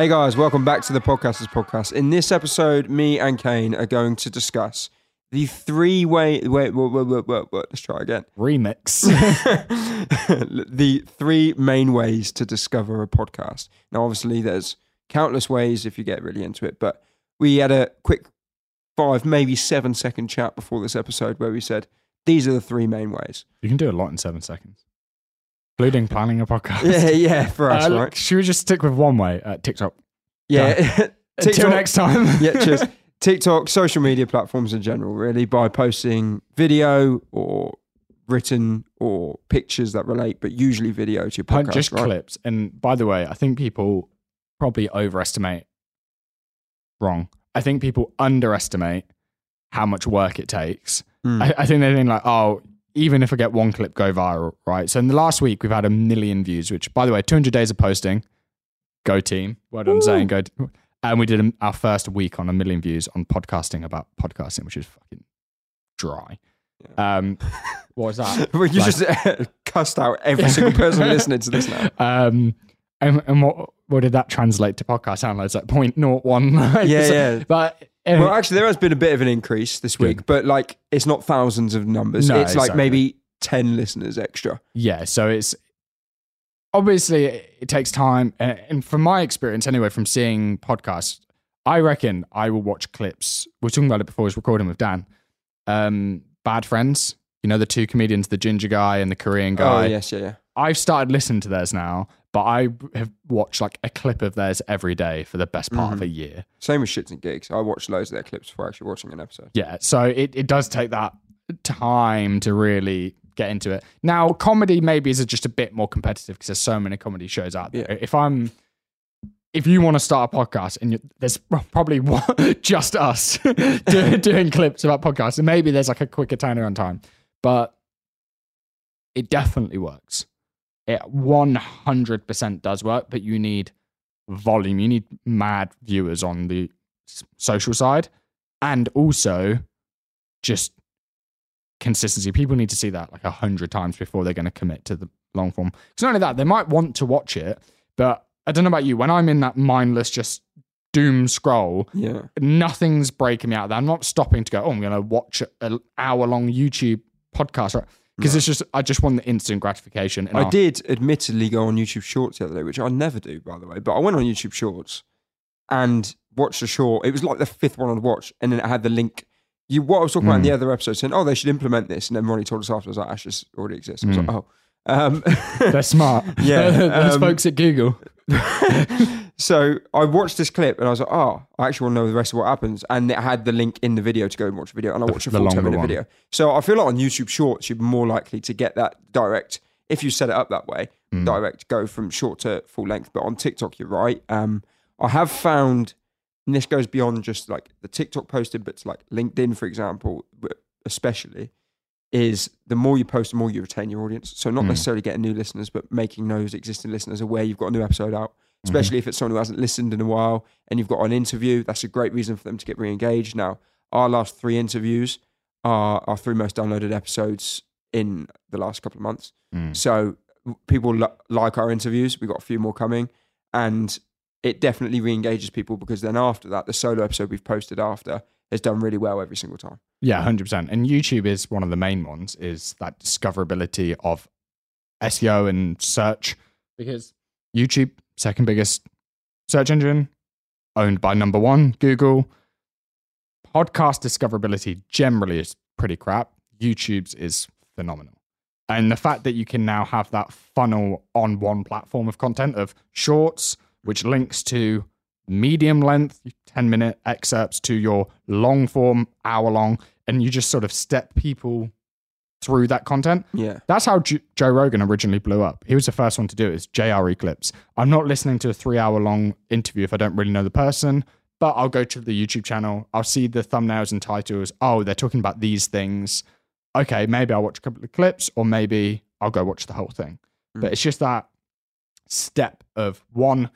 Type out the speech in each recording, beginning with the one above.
Hey guys, welcome back to the Podcasters Podcast. In this episode, me and Kane are going to discuss the three way. Wait, wait, wait, wait, wait, wait let's try again. Remix. the three main ways to discover a podcast. Now, obviously, there's countless ways if you get really into it, but we had a quick five, maybe seven second chat before this episode where we said these are the three main ways. you can do a lot in seven seconds, including planning a podcast. Yeah, yeah, for us, Uh, right? Should we just stick with one way? Uh, TikTok. Yeah. Until TikTok- next time. yeah, cheers. TikTok, social media platforms in general, really, by posting video or written or pictures that relate, but usually video to your podcast. just right? clips. And by the way, I think people probably overestimate. Wrong. I think people underestimate how much work it takes. Mm. I, I think they think like, oh, even if I get one clip go viral, right? So in the last week, we've had a million views, which, by the way, 200 days of posting. Go team. Well done, Woo. Zane. Go. t- And we did our first week on a million views on podcasting about podcasting, which is fucking dry. Um, what was that? Well, you Like- just cussed out every single person listening to this now. Um, and, and what what did that translate to podcast downloads? Like point naught one. Yeah, yeah. But Well, actually, there has been a bit of an increase this week, but like it's not thousands of numbers. No, it's like exactly. maybe 10 listeners extra. yeah, so it's obviously it takes time, and, from my experience anyway, from seeing podcasts, I reckon I will watch clips. We were talking about it before I was recording with Dan. Um, Bad Friends, you know the two comedians, the ginger guy and the Korean guy. Oh, yes, yeah, yeah. I've started listening to theirs now, but I have watched like a clip of theirs every day for the best part Mm-hmm. of a year. Same with Shits and Gigs. I watched loads of their clips before actually watching an episode. Yeah, so it, it does take that time to really get into it. Now, comedy maybe is just a bit more competitive because there's so many comedy shows out there. Yeah. If I'm, if you want to start a podcast and you, there's probably one, just us doing, doing clips about podcasts, and maybe there's like a quicker turnaround time, but it definitely works. It 100% does work, but you need volume. You need mad viewers on the social side and also just consistency. People need to see that like a hundred times before they're going to commit to the long form. Because not only that, they might want to watch it, but I don't know about you. When I'm in that mindless, just doom scroll, Yeah. nothing's breaking me out. of that. I'm not stopping to go. Oh, I'm going to watch an hour long YouTube podcast, right? Because it's just I just want the instant gratification. And I did admittedly go on YouTube Shorts the other day, which I never do, by the way. But I went on YouTube Shorts and watched a short. It was like the fifth one I'd watched, and then it had the link. You what I was talking about in Mm. the other episode, saying, "Oh, they should implement this," and then Ronnie told us after, "I was like, "Ash, this already exists." I was Mm. like, "Oh." Um, They're smart. Yeah, those um, folks at Google. so I watched this clip and I was like, oh, I actually want to know the rest of what happens. And it had the link in the video to go and watch the video. And I watched a the full 10 minute one. video. So I feel like on YouTube Shorts, you're more likely to get that direct, if you set it up that way, Mm. direct go from short to full length. But on TikTok, you're right. Um, I have found, and this goes beyond just like the TikTok posted, but to like LinkedIn, for example, but especially, is the more you post, the more you retain your audience. So not Mm. necessarily getting new listeners, but making those existing listeners aware you've got a new episode out. Mm-hmm. Especially if it's someone who hasn't listened in a while and you've got an interview, that's a great reason for them to get re-engaged. Now, our last three interviews are our three most downloaded episodes in the last couple of months. Mm. So people li- like our interviews. We've got a few more coming, and it definitely re-engages people because then after that, the solo episode we've posted after has done really well every single time. Yeah, hundred percent. And YouTube is one of the main ones. Is that discoverability of SEO and search because YouTube second biggest search engine, owned by number one Google. Podcast discoverability generally is pretty crap. YouTube's is phenomenal. And the fact that you can now have that funnel on one platform of content of shorts, which links to medium length, 10 minute excerpts to your long form, hour long, and you just sort of step people through that content. Yeah, That's how J- Joe Rogan originally blew up. He was the first one to do it. It's JRE clips. I'm not listening to a three hour long interview if I don't really know the person, but I'll go to the YouTube channel. I'll see the thumbnails and titles. Oh, they're talking about these things. Okay, maybe I'll watch a couple of clips or maybe I'll go watch the whole thing. Mm. But it's just that step of one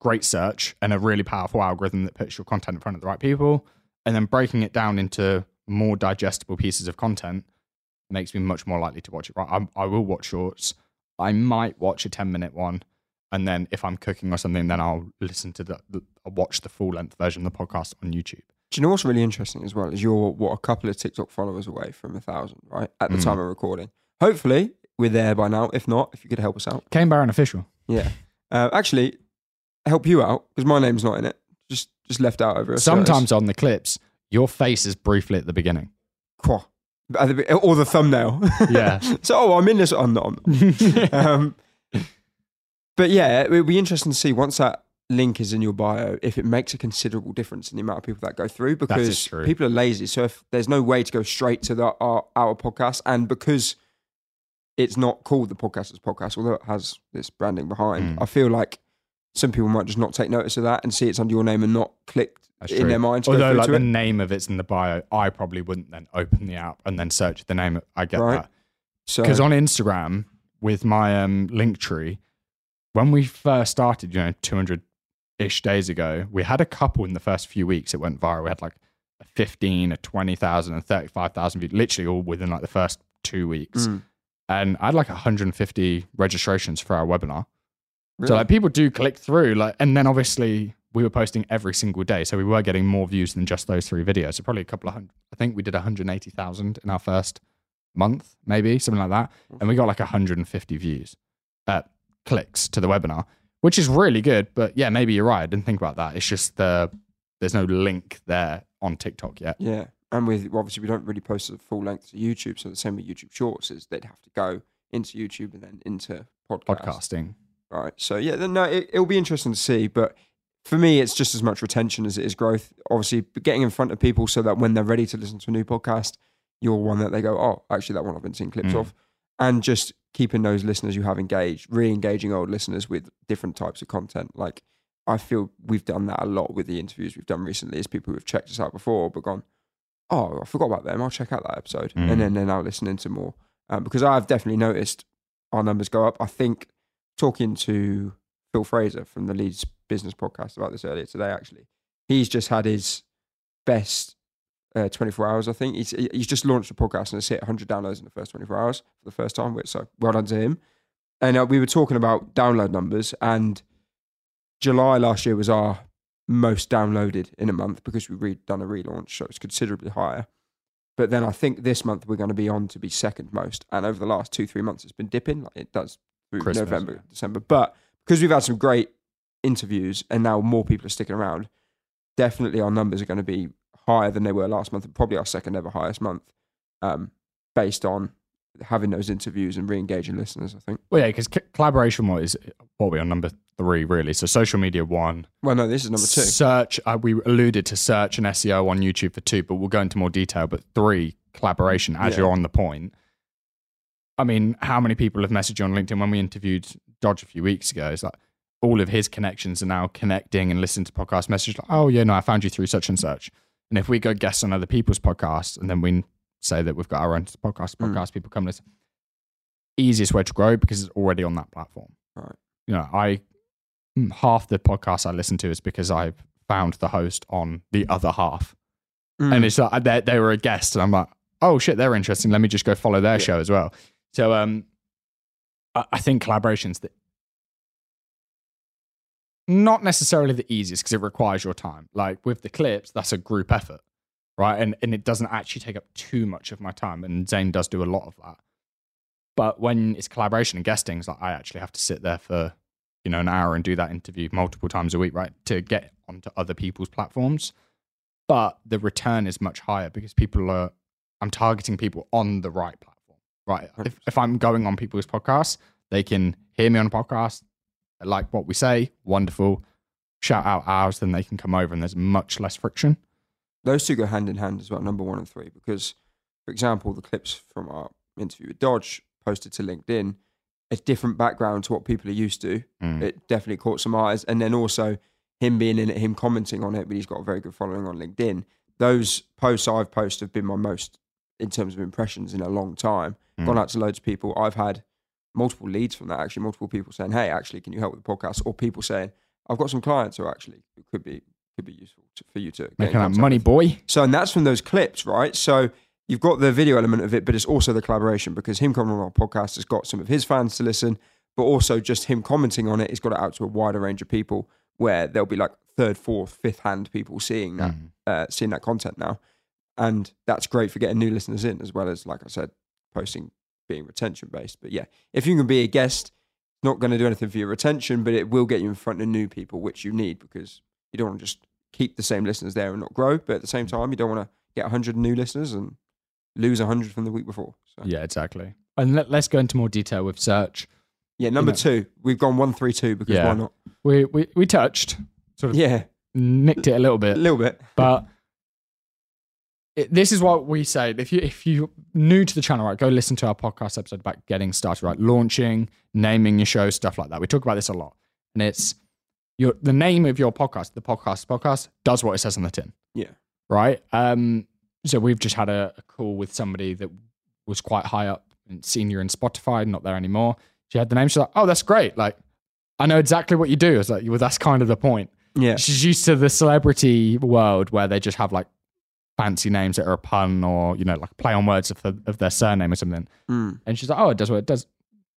great search and a really powerful algorithm that puts your content in front of the right people, and then breaking it down into more digestible pieces of content makes me much more likely to watch it. Right, I'm, I will watch shorts. I might watch a ten minute one. and then if I'm cooking or something, then I'll listen to the, the I'll watch the full length version of the podcast on YouTube. Do you know what's really interesting as well is you're what a couple of TikTok followers away from a thousand, right? At the Mm. time of recording. Hopefully we're there by now. If not, if you could help us out, Kane Baron official. yeah. Uh, actually, help you out because my name's not in it. Just just left out over. Sometimes on the clips, your face is briefly at the beginning. Quah. At the be- or the thumbnail. Yeah. so oh, I'm in this. I'm not. I'm not. um, but yeah, it would be interesting to see once that link is in your bio if it makes a considerable difference in the amount of people that go through because people are lazy. So if there's no way to go straight to the our, our podcast, and because it's not called the podcasters podcast, although it has this branding behind, Mm. I feel like some people might just not take notice of that and see it's under your name and not click That's in true. their mind to Although like the it. name of it's in the bio, I probably wouldn't then open the app and then search the name. I get Right. that. So Because on Instagram with my um, Linktree, when we first started, you know, 200 ish days ago, we had a couple in the first few weeks. It went viral. We had like a 15, a 20,000, and 35,000 views, literally all within like the first two weeks. Mm. And I had like 150 registrations for our webinar. So like people do click through, like, and then obviously we were posting every single day, so we were getting more views than just those three videos. So probably a couple of hundred. I think we did 180,000 in our first month, maybe something like that, and we got like 150 views, uh, clicks to the webinar, which is really good. But yeah, maybe you're right. I didn't think about that. It's just the there's no link there on TikTok yet. Yeah, and with obviously we don't really post the full length to YouTube, so the same with YouTube Shorts is they'd have to go into YouTube and then into podcast. Podcasting. Right. So yeah, then no, it, it'll be interesting to see, but for me, it's just as much retention as it is growth. Obviously, getting in front of people so that when they're ready to listen to a new podcast, you're one that they go, oh, actually, that one I've been seeing clips Mm. of, and just keeping those listeners you have engaged, re-engaging old listeners with different types of content. Like I feel we've done that a lot with the interviews we've done recently. Is people who have checked us out before but gone, oh, I forgot about them. I'll check out that episode, Mm. and then they're now listening to more um, because I've definitely noticed our numbers go up. I think talking to Phil Fraser from the Leeds Business Podcast about this earlier today. Actually, he's just had his best uh, 24 hours. I think he's he's just launched a podcast and it's hit 100 downloads in the first 24 hours for the first time. which- So well done to him. And uh, we were talking about download numbers, and July last year was our most downloaded in a month because we re- done a relaunch, so it's considerably higher. But then I think this month we're going to be on to be second most, and over the last two three months it's been dipping. Like it does Christmas, November. December. But because we've had some great interviews and now more people are sticking around, definitely our numbers are going to be higher than they were last month, and probably our second ever highest month, um, based on having those interviews and re-engaging listeners. I think. Well, yeah, because collaboration was what are we on number three really. So social media one, Well, no, this is number two. Search, uh, we alluded to search and SEO on YouTube for two, but we'll go into more detail. But three, collaboration, as Yeah. you're on the point. I mean, how many people have messaged you on LinkedIn when we interviewed Dodge a few weeks ago? It's like all of his connections are now connecting and listening to podcast messages. Like, oh, yeah, no, I found you through such and such. And if we go guest on other people's podcasts and then we say that we've got our own podcast, Mm. podcast, people come listen. Easiest way to grow because it's already on that platform. Right. You know, I mm, half the podcasts I listen to is because I've found the host on the other half, Mm. and it's like they they were a guest, and I'm like, oh shit, they're interesting. Let me just go follow their Yeah. show as well. So, um, I, I think collaborations that not necessarily the easiest because it requires your time. Like with the clips, that's a group effort, right? And and it doesn't actually take up too much of my time. And Zane does do a lot of that. But when it's collaboration and guesting, it's like I actually have to sit there for you know an hour and do that interview multiple times a week, right? To get onto other people's platforms. But the return is much higher because people are I'm targeting people on the right platform. Right. If if I'm going on people's podcasts, they can hear me on a podcast, like what we say, wonderful. Shout out ours, then they can come over and there's much less friction. those two go hand in hand as well, number one and three. Because, for example, the clips from our interview with Dodge posted to LinkedIn, a different background to what people are used to. Mm. It definitely caught some eyes. And then also him being in it, him commenting on it, but he's got a very good following on LinkedIn. Those posts I've posted have been my most in terms of impressions in a long time. Mm. Gone out to loads of people. I've had multiple leads from that, actually, multiple people saying, Hey, actually, can you help with the podcast? Or people saying, I've got some clients who actually could be could be useful to, for you to Making that money, with." boy. So, and that's from those clips, right? So, you've got the video element of it, but it's also the collaboration because him coming on our podcast has got some of his fans to listen, but also just him commenting on it has got it out to a wider range of people where there'll be like third, fourth, fifth hand people seeing that Mhm. uh, seeing that content now, and that's great for getting new listeners in as well as like I said, posting being retention based. But yeah, if you can be a guest, not going to do anything for your retention, but it will get you in front of new people, which you need because you don't want to just keep the same listeners there and not grow. But at the same time, you don't want to get 100 new listeners and lose 100 from the week before. So yeah, exactly. And let, let's go into more detail with search. Yeah, number know. two, we've gone one three two because Yeah. why not? We we, we touched, sort of Yeah, nicked it a little bit, a little bit. but it, this is what we say. If you if you new to the channel, right, go listen to our podcast episode about getting started, right, launching, naming your show, stuff like that. We talk about this a lot, and it's your the name of your podcast, the podcast podcast does what it says on the tin. Yeah. right? Um, so we've just had a, a call with somebody that was quite high up and senior in Spotify, not there anymore. She had the name. She's like, "Oh, that's great! Like, I know exactly what you do." I was like, "Well, that's kind of the point." Yeah, She's used to the celebrity world where they just have like fancy names that are a pun or you know like play on words of, the, of their surname or something. Mm. And she's like, "Oh, it does what it does."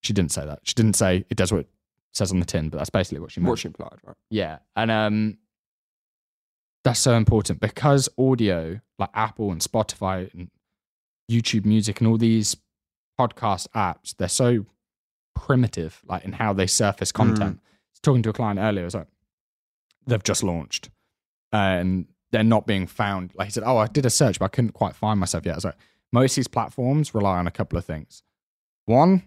She didn't say that. She didn't say it does what it says on the tin, but that's basically what she meant. what she implied, right? Yeah. And um that's so important because audio, like Apple and Spotify and YouTube music and all these podcast apps, they're so primitive, like in how they surface content. I was talking to a client earlier, I was like, they've just launched and they're not being found. Like he said, Oh, I did a search, but I couldn't quite find myself yet. I was like, most of these platforms rely on a couple of things. One,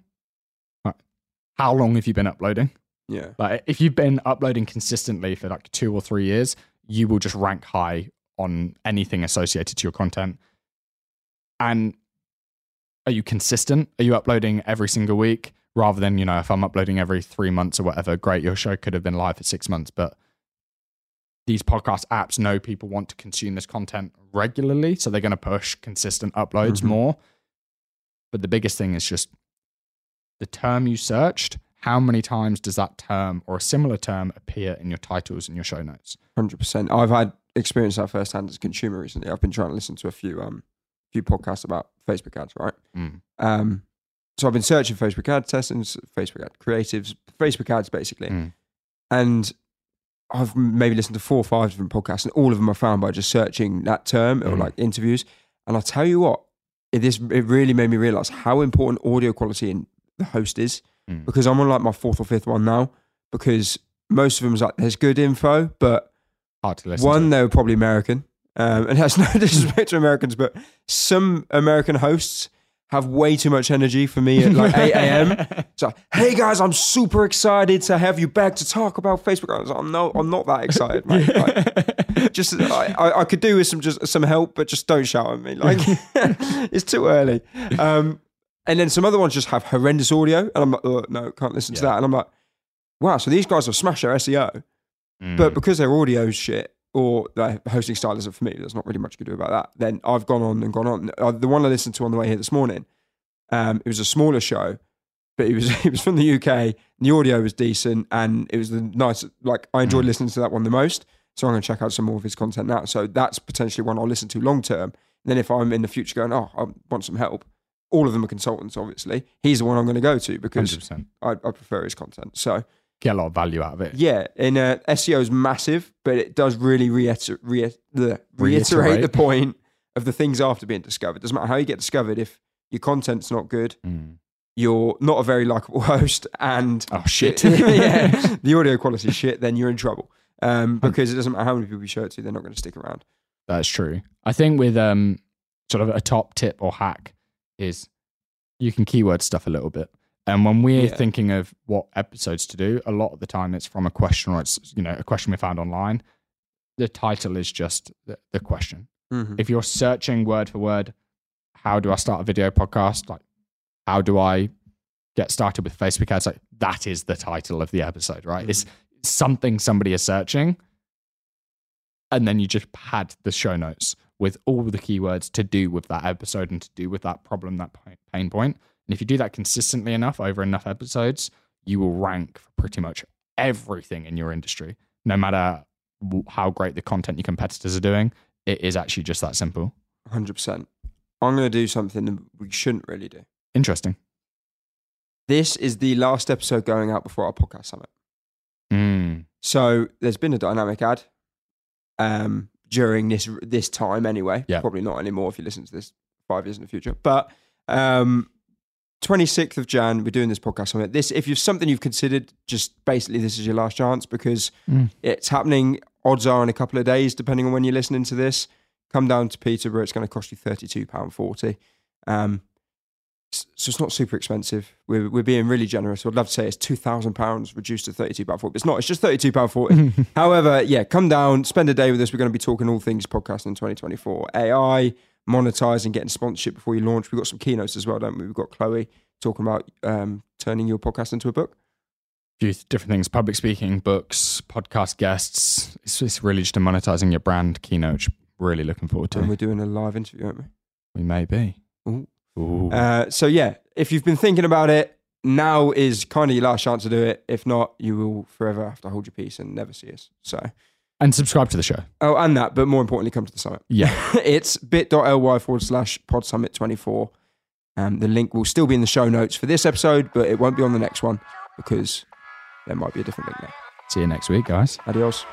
how long have you been uploading? Yeah, Like if you've been uploading consistently for like two or three years, you will just rank high on anything associated to your content. And are you consistent? Are you uploading every single week rather than, you know, if I'm uploading every three months or whatever, great, your show could have been live for six months. But these podcast apps know people want to consume this content regularly. So they're going to push consistent uploads Mhm. more. But the biggest thing is just the term you searched. How many times does that term or a similar term appear in your titles and your show notes? hundred percent. I've had experience that firsthand as a consumer recently. I've been trying to listen to a few um few podcasts about Facebook ads, right? Mm. Um, so I've been searching Facebook ad testings, Facebook ad creatives, Facebook ads basically, Mm. and I've maybe listened to four or five different podcasts, and all of them are found by just searching that term or Mm. like interviews. And I'll tell you what, it this it really made me realize how important audio quality in the host is Mm. because I'm on like my fourth or fifth one now because most of them is like there's good info, but Hard to listen. one, to. they were probably American. Um, and that's no disrespect to Americans, but some American hosts have way too much energy for me at like 8 a.m. so, hey guys, I'm super excited to have you back to talk about Facebook. I was like, no, I'm not that excited, mate. Like, just I, I, could do with some just some help, but just don't shout at me. Like it's too early. Um, and then some other ones just have horrendous audio, and I'm like, oh, no, can't listen to that. And I'm like, wow, so these guys have smashed their SEO. Mm. But because their audio's shit or the hosting style isn't for me, there's not really much you can do about that. Then I've gone on and gone on. Uh, the one I listened to on the way here this morning, um, it was a smaller show, but it was it was from the UK. The audio was decent, and it was the nice. Like I enjoyed Mm. listening to that one the most. So I'm going to check out some more of his content now. So that's potentially one I'll listen to long term. And then if I'm in the future going, oh, I want some help, all of them are consultants. Obviously, he's the one I'm going to go to because I, I prefer his content. So Get a lot of value out of it. yeah, and uh, SEO is massive, but it does really reiter- reiterate Reiterate. the point of the things after being discovered. Doesn't matter how you get discovered if your content's not good, Mm. you're not a very likable host, and Oh, shit. yeah, the audio quality is shit, then you're in trouble. Um, because it doesn't matter how many people you show it to, they're not going to stick around. That's true. I think with um sort of a top tip or hack is you can keyword stuff a little bit. And when we're Yeah. thinking of what episodes to do, a lot of the time it's from a question or it's you know a question we found online. The title is just the, the question. Mhm. If you're searching word for word, how do I start a video podcast? Like, how do I get started with Facebook ads? Like, that is the title of the episode, right? It's something somebody is searching. And then you just pad the show notes with all the keywords to do with that episode and to do with that problem, that pain point. And if you do that consistently enough over enough episodes, you will rank for pretty much everything in your industry, no matter how great the content your competitors are doing. It is actually just that simple. 100%. I'm going to do something that we shouldn't really do. Interesting. this is the last episode going out before our podcast summit. Mm. So there's been a dynamic ad um, during this this time anyway. Yeah. Probably not anymore if you listen to this five years in the future. But um, 26th of Jan, we're doing this podcast on it. This, if you've something you've considered, just basically this is your last chance because Mm. it's happening. Odds are in a couple of days, depending on when you're listening to this. Come down to Peterborough. It's going to cost you £32.40. Um, so it's not super expensive. We're, we're being really generous. I'd love to say it's £2,000 reduced to £32.40, but it's not. It's just £32.40. However, yeah, come down, spend a day with us. We're going to be talking all things podcasting in 2024. AI, monetizing, getting sponsorship before you launch. We've got some keynotes as well, don't we? We've got Chloe talking about um, turning your podcast into a book. A few different things public speaking, books, podcast guests. It's, it's really just a monetizing your brand keynote. Really looking forward to. And we're doing a live interview, aren't we? we may be. Ooh. Ooh. Uh, so yeah, if you've been thinking about it, now is kind of your last chance to do it. If not, you will forever have to hold your peace and never see us. So, and subscribe to the show. oh, and that, but more importantly, come to the summit. Yeah. it's bit.ly forward slash pod summit 24. Um, the link will still be in the show notes for this episode, but it won't be on the next one because there might be a different link there. See you next week, guys. Adios.